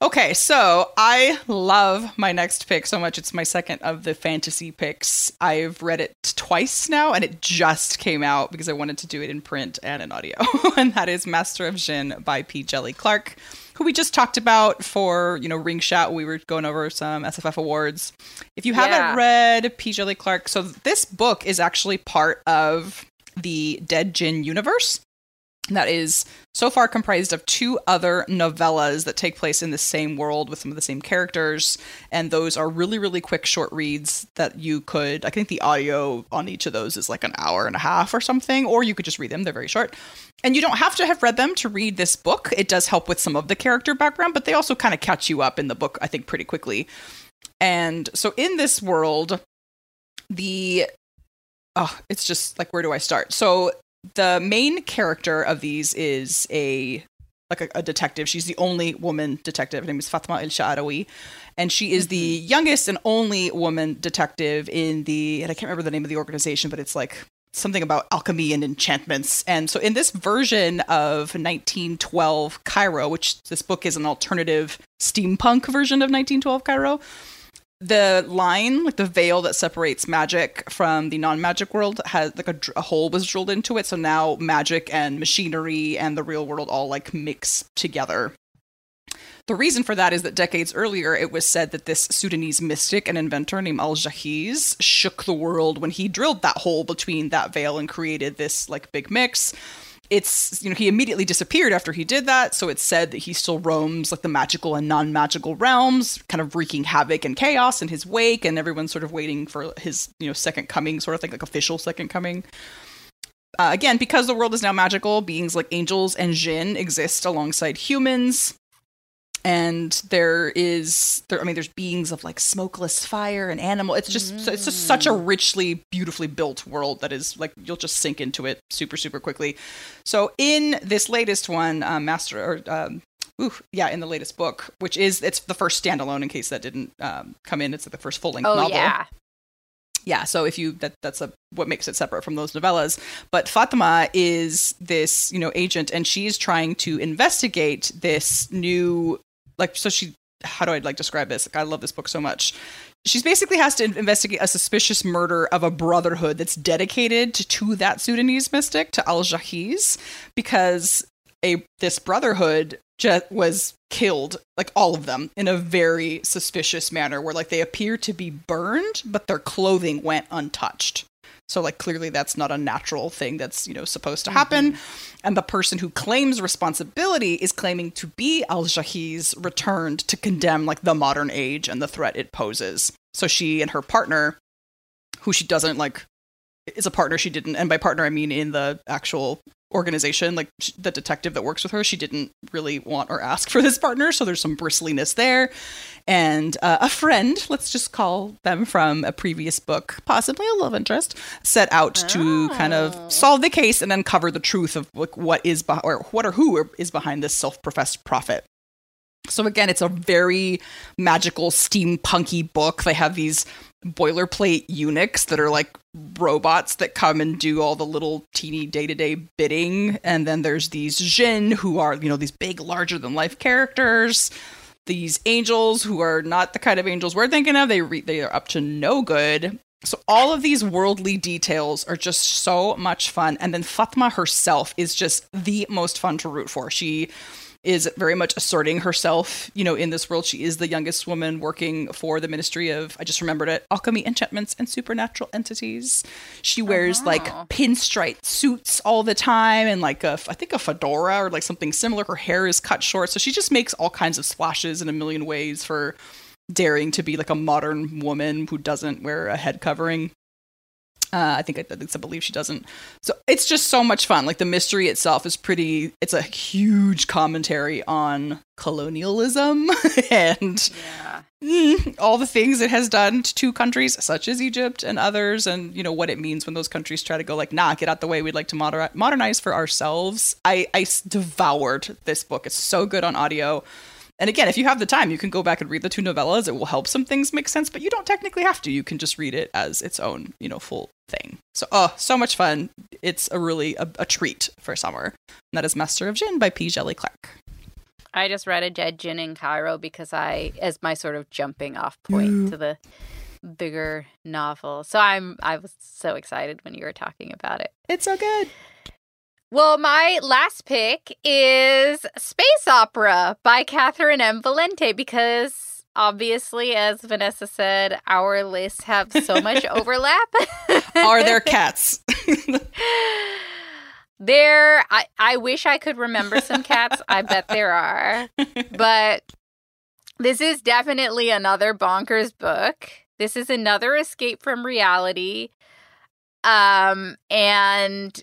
Okay, so I love my next pick so much. It's my second of the fantasy picks. I've read it twice now, and it just came out because I wanted to do it in print and in audio. [laughs] and that is Master of Djinn by P. Djèlí Clark, who we just talked about for, you know, Ring Chat. We were going over some SFF awards. If you haven't read P. Djèlí Clark, so this book is actually part of the Dead Djinn universe that is so far comprised of two other novellas that take place in the same world with some of the same characters. And those are really really quick short reads that you could i think the audio on each of those is like an hour and a half or something or you could just read them. They're very short. And you don't have to have read them to read this book. It does help with some of the character background but they also kind of catch you up in the book i think pretty quickly. And so in this world the oh it's just like where do i start? So the main character of these is a like a, a detective. She's the only woman detective. Her name is Fatma El Sha'arawi, and she is the mm-hmm. youngest and only woman detective in the. And I can't remember the name of the organization, but it's like something about alchemy and enchantments. And so in this version of 1912 Cairo, which this book is an alternative steampunk version of 1912 Cairo, the line, like the veil that separates magic from the non-magic world, has like a, a hole was drilled into it. So now magic and machinery and the real world all like mix together. The reason for that is that decades earlier, it was said that this Sudanese mystic and inventor named Al Jahiz shook the world when he drilled that hole between that veil and created this like big mix. It's you know he immediately disappeared after he did that. So it's said that he still roams like the magical and non-magical realms kind of wreaking havoc and chaos in his wake and everyone's sort of waiting for his you know second coming sort of thing like official second coming. Uh, again because the world is now magical beings like angels and jinn exist alongside humans and there is there i mean there's beings of like smokeless fire and animal it's just mm. it's just such a mm. richly beautifully built world that is like you'll just sink into it super super quickly so in this latest one uh, master or um, Ooh, yeah, in the latest book, which is it's the first standalone. In case that didn't um, come in, it's the first full length oh, novel. Yeah, yeah so if you that that's a what makes it separate from those novellas but fatima is this you know agent and she's trying to investigate this new like so she how do I like describe this? Like, I love this book so much. She's basically has to investigate a suspicious murder of a brotherhood that's dedicated to, to that Sudanese mystic, to Al Jahiz, because a this brotherhood just was killed, like all of them, in a very suspicious manner, where like they appear to be burned, but their clothing went untouched. So like clearly that's not a natural thing that's, you know, supposed to happen. Mm-hmm. And the person who claims responsibility is claiming to be Al-Jahiz returned to condemn like the modern age and the threat it poses. So she and her partner who she doesn't like is a partner she didn't and by partner I mean in the actual organization like the detective that works with her she didn't really want or ask for this partner so there's some bristliness there and uh, a friend let's just call them from a previous book possibly a love interest set out oh. to kind of solve the case and uncover the truth of like what is be- or what or who is behind this self-professed prophet so again, it's a very magical steampunky book. They have these boilerplate eunuchs that are like robots that come and do all the little teeny day-to-day bidding. And then there's these jinn who are you know these big larger than life characters these angels who are not the kind of angels we're thinking of. They re- they are up to no good. So all of these worldly details are just so much fun. And then Fatma herself is just the most fun to root for. She is very much asserting herself, you know, in this world. She is the youngest woman working for the Ministry of, I just remembered it, Alchemy, Enchantments, and Supernatural Entities. She wears uh-huh. like pinstripe suits all the time and like a, I think a fedora or like something similar. Her hair is cut short. So she just makes all kinds of splashes in a million ways for daring to be like a modern woman who doesn't wear a head covering. Uh, I think I, I believe she doesn't. So it's just so much fun. Like the mystery itself is pretty. It's a huge commentary on colonialism [laughs] and yeah. mm, all the things it has done to two countries such as Egypt and others, and you know what it means when those countries try to go like, nah, get out the way. We'd like to moder- modernize for ourselves. I I devoured this book. It's so good on audio. And again, if you have the time, you can go back and read the two novellas. It will help some things make sense, but you don't technically have to. You can just read it as its own, you know, full thing. So, oh, so much fun. It's a really a, a treat for summer. And that is Master of Djinn by P. Djèlí Clark. I just read a Dead Djinn in Cairo because I, as my sort of jumping off point to the bigger novel. So I'm, I was so excited when you were talking about it. It's so good. Well, my last pick is Space Opera by Catherynne M. Valente because obviously, as Vanessa said, our lists have so much [laughs] overlap. Are there [laughs] cats? there, I, I wish I could remember some cats. I bet there are. But this is definitely another bonkers book. This is another escape from reality. Um, and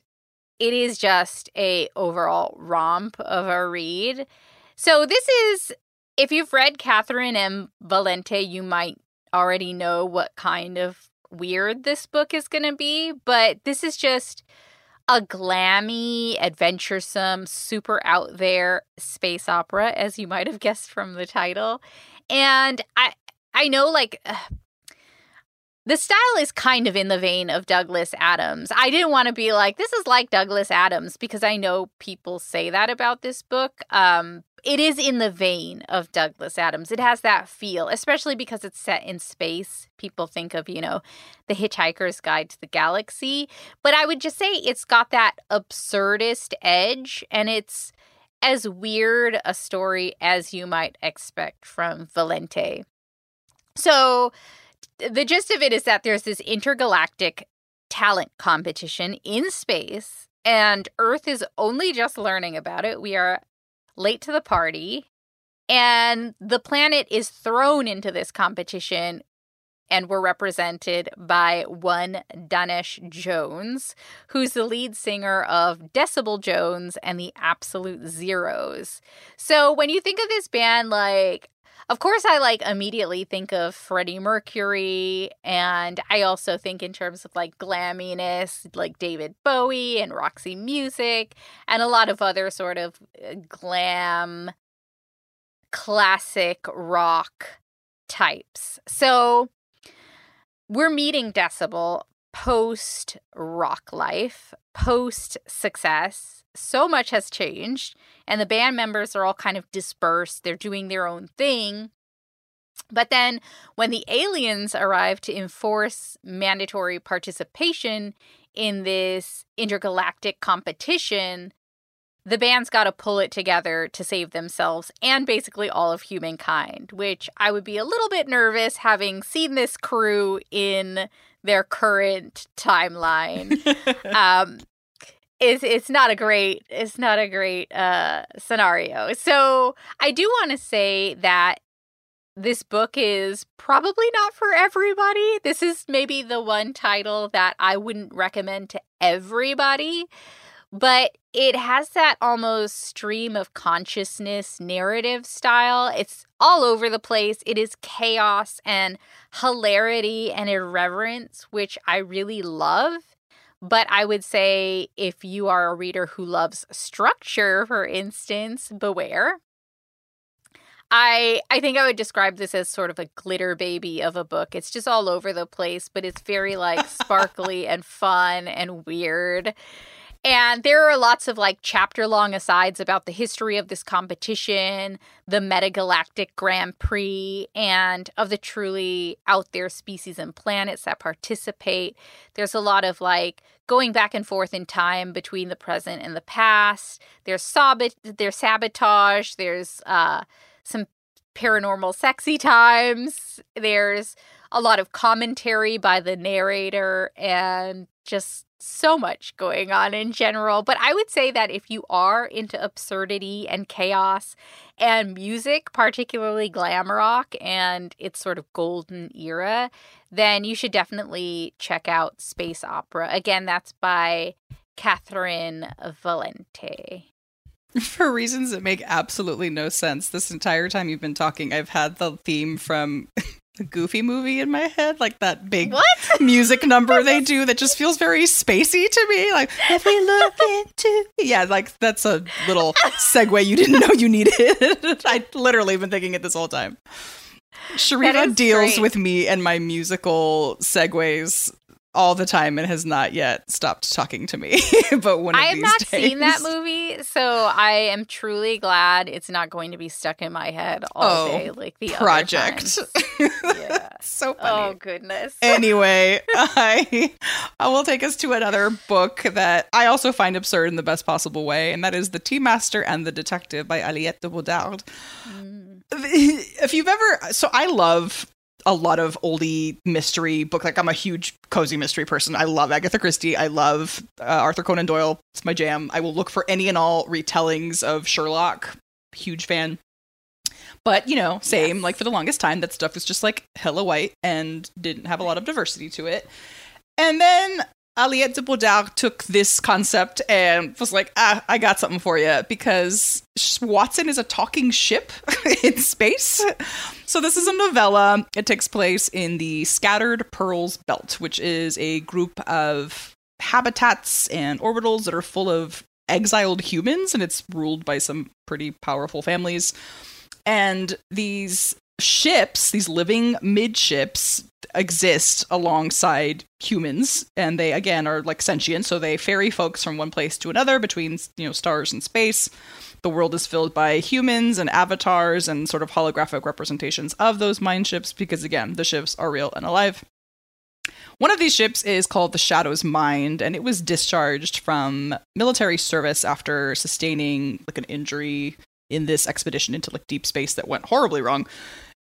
it is just a overall romp of a read. So this is if you've read Catherynne M. Valente, you might already know what kind of weird this book is going to be, but this is just a glammy, adventuresome, super out there space opera as you might have guessed from the title. And I I know like the style is kind of in the vein of Douglas Adams. I didn't want to be like, this is like Douglas Adams because I know people say that about this book. Um, it is in the vein of Douglas Adams. It has that feel, especially because it's set in space. People think of, you know, The Hitchhiker's Guide to the Galaxy. But I would just say it's got that absurdist edge and it's as weird a story as you might expect from Valente. So the gist of it is that there's this intergalactic talent competition in space and Earth is only just learning about it. We are late to the party, and the planet is thrown into this competition and we're represented by one Danesh Jones, who's the lead singer of Decibel Jones and the Absolute Zeros. So when you think of this band, like, of course, I like immediately think of Freddie Mercury, and I also think in terms of like glamminess, like David Bowie and Roxy Music, and a lot of other sort of uh, glam, classic rock types. So we're meeting Decibel post rock life, post success. So much has changed, and the band members are all kind of dispersed. They're doing their own thing. But then, when the aliens arrive to enforce mandatory participation in this intergalactic competition, the band's got to pull it together to save themselves and basically all of humankind, which I would be a little bit nervous having seen this crew in their current timeline. [laughs] um, it's it's not a great it's not a great uh, scenario. So I do want to say that this book is probably not for everybody. This is maybe the one title that I wouldn't recommend to everybody but it has that almost stream of consciousness narrative style. It's all over the place. It is chaos and hilarity and irreverence, which I really love. But I would say if you are a reader who loves structure, for instance, beware. I I think I would describe this as sort of a glitter baby of a book. It's just all over the place, but it's very like [laughs] sparkly and fun and weird. And there are lots of like chapter long asides about the history of this competition, the Metagalactic Grand Prix, and of the truly out there species and planets that participate. There's a lot of like going back and forth in time between the present and the past. There's, sabot- there's sabotage. There's uh, some paranormal sexy times. There's a lot of commentary by the narrator and just so much going on in general. But I would say that if you are into absurdity and chaos and music, particularly glam rock and its sort of golden era, then you should definitely check out Space Opera. Again, that's by Catherynne Valente. [laughs] For reasons that make absolutely no sense, this entire time you've been talking, I've had the theme from [laughs] the Goofy movie in my head, like that big what? [laughs] music number they do that just feels very spacey to me. Like if we look into, yeah, like that's a little segue you didn't know you needed. [laughs] I literally been thinking it this whole time. Sharifah deals great. with me and my musical segues all the time and has not yet stopped talking to me. [laughs] but one of I have not days. seen that movie, so I am truly glad it's not going to be stuck in my head all Oh, day like the other project. [laughs] Yeah. so Oh goodness. anyway, [laughs] I I will take us to another book that I also find absurd in the best possible way, and that is The Tea Master and the Detective by Aliette de Bodard. Mm. If you've ever, so I love a lot of oldie mystery book. Like I'm a huge cozy mystery person. I love Agatha Christie. I love uh, Arthur Conan Doyle. It's my jam. I will look for any and all retellings of Sherlock. Huge fan. But you know, same. Yes. Like for the longest time, that stuff was just like hella white and didn't have a lot of diversity to it. And then Aliette de Bodard took this concept and was like, ah, I got something for you because Watson is a talking ship [laughs] in space. So this is a novella. It takes place in the Scattered Pearls Belt, which is a group of habitats and orbitals that are full of exiled humans, and it's ruled by some pretty powerful families. And these ships, these living mindships, exist alongside humans, and they again are like sentient, so they ferry folks from one place to another between you know stars and space. The world is filled by humans and avatars and sort of holographic representations of those mind ships because again, the ships are real and alive. One of these ships is called the Shadow's Mind, and it was discharged from military service after sustaining like an injury in this expedition into like deep space that went horribly wrong.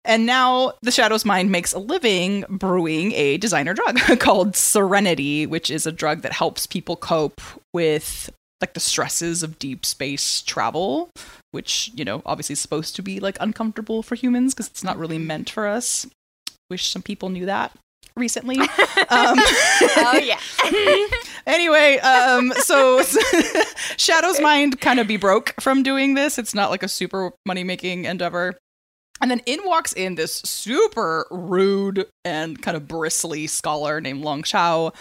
And now the Shadow's Mind makes a living brewing a designer drug [laughs] called Serenity, which is a drug that helps people cope with like the stresses of deep space travel, which, you know, obviously is supposed to be like uncomfortable for humans because it's not really meant for us. Wish some people knew that recently. [laughs] Um, oh yeah. [laughs] anyway, um, so Shadow's mind kind of be broke from doing this. It's not like a super money making endeavor. And then in walks in this super rude and kind of bristly scholar named Long Chau,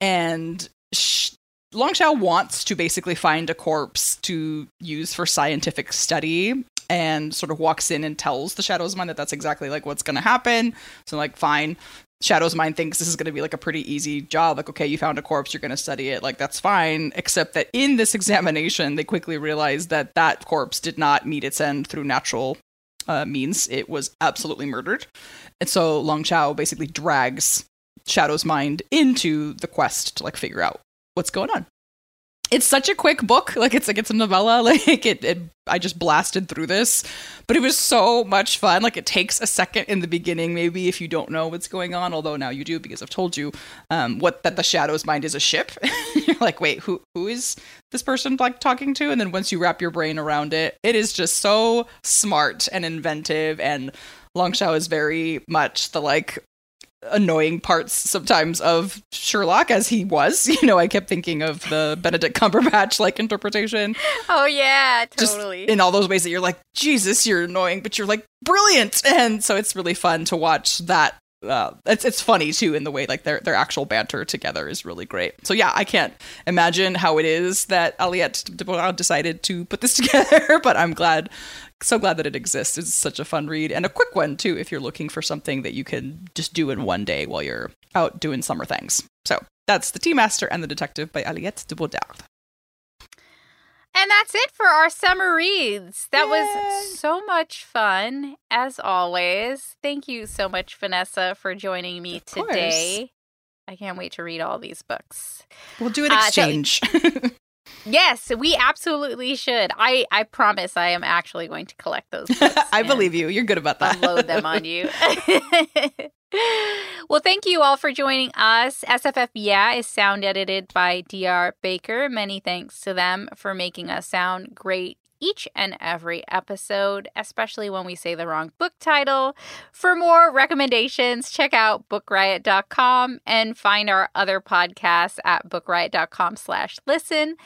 and sh- Long Chau wants to basically find a corpse to use for scientific study and sort of walks in and tells the Shadow's Mind that that's exactly like what's going to happen. So like fine, Shadow's Mind thinks this is going to be like a pretty easy job. Like, okay, you found a corpse, you're going to study it. Like, that's fine. Except that in this [laughs] examination, they quickly realized that that corpse did not meet its end through natural uh, means. It was absolutely murdered. And so Long Chau basically drags Shadow's Mind into the quest to like figure out what's going on it's such a quick book. Like it's like it's a novella. [laughs] Like it, it i just blasted through this. But it was so much fun. Like it takes a second in the beginning maybe if you don't know what's going on although now you do because i've told you um, what that the shadow's mind is a ship. [laughs] You're like wait who who is this person like talking to? And then once you wrap your brain around it it is just so smart and inventive and Long Chau is very much the like annoying parts sometimes of Sherlock as he was. [laughs] You know, I kept thinking of the Benedict Cumberbatch like interpretation. Oh yeah, totally. Just in all those ways that you're like, Jesus, you're annoying, but you're like brilliant. And so it's really fun to watch that. Uh, it's it's funny too in the way like their their actual banter together is really great. So yeah, I can't imagine how it is that Aliette de Bodard decided to put this [laughs] together, but I'm glad so glad that it exists. It's such a fun read and a quick one too if you're looking for something that you can just do in one day while you're out doing summer things. So that's The Tea Master and the Detective by Aliette de Bodard. And that's it for our summer reads. That Yay. was so much fun, as always. Thank you so much, Vanessa, for joining me of today. Course. I can't wait to read all these books. We'll do an exchange. Uh, so, [laughs] Yes, we absolutely should. I I promise I am actually going to collect those [laughs] books. I believe you. You're good about that. Load them on you. [laughs] well, thank you all for joining us. SFF Yeah is sound edited by DR Baker. Many thanks to them for making us sound great each and every episode, especially when we say the wrong book title. For more recommendations, check out bookriot.com and find our other podcasts at bookriot.com slash listen.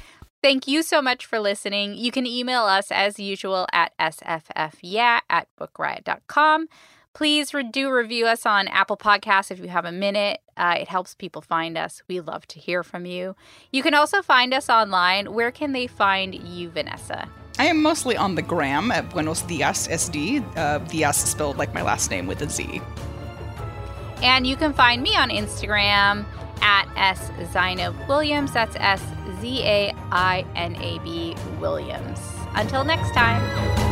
Thank you so much for listening. You can email us as usual at sffyeah at bookriot.com. Please do review us on Apple Podcasts if you have a minute. Uh, it helps people find us. We love to hear from you. You can also find us online. Where can they find you, Vanessa? I am mostly on the gram at Buenos Dias SD. Uh, Dias spelled like my last name with a Z. And you can find me on Instagram at S Zainab Williams. That's S Z A I N A B Williams. Until next time.